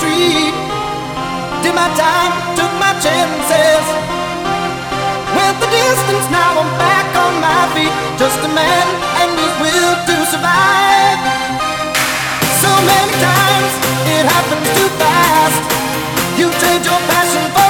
street. Did my time, took my chances. With the distance, now I'm back on my feet. Just a man and his will to survive. So many times it happens too fast. You trade your passion for.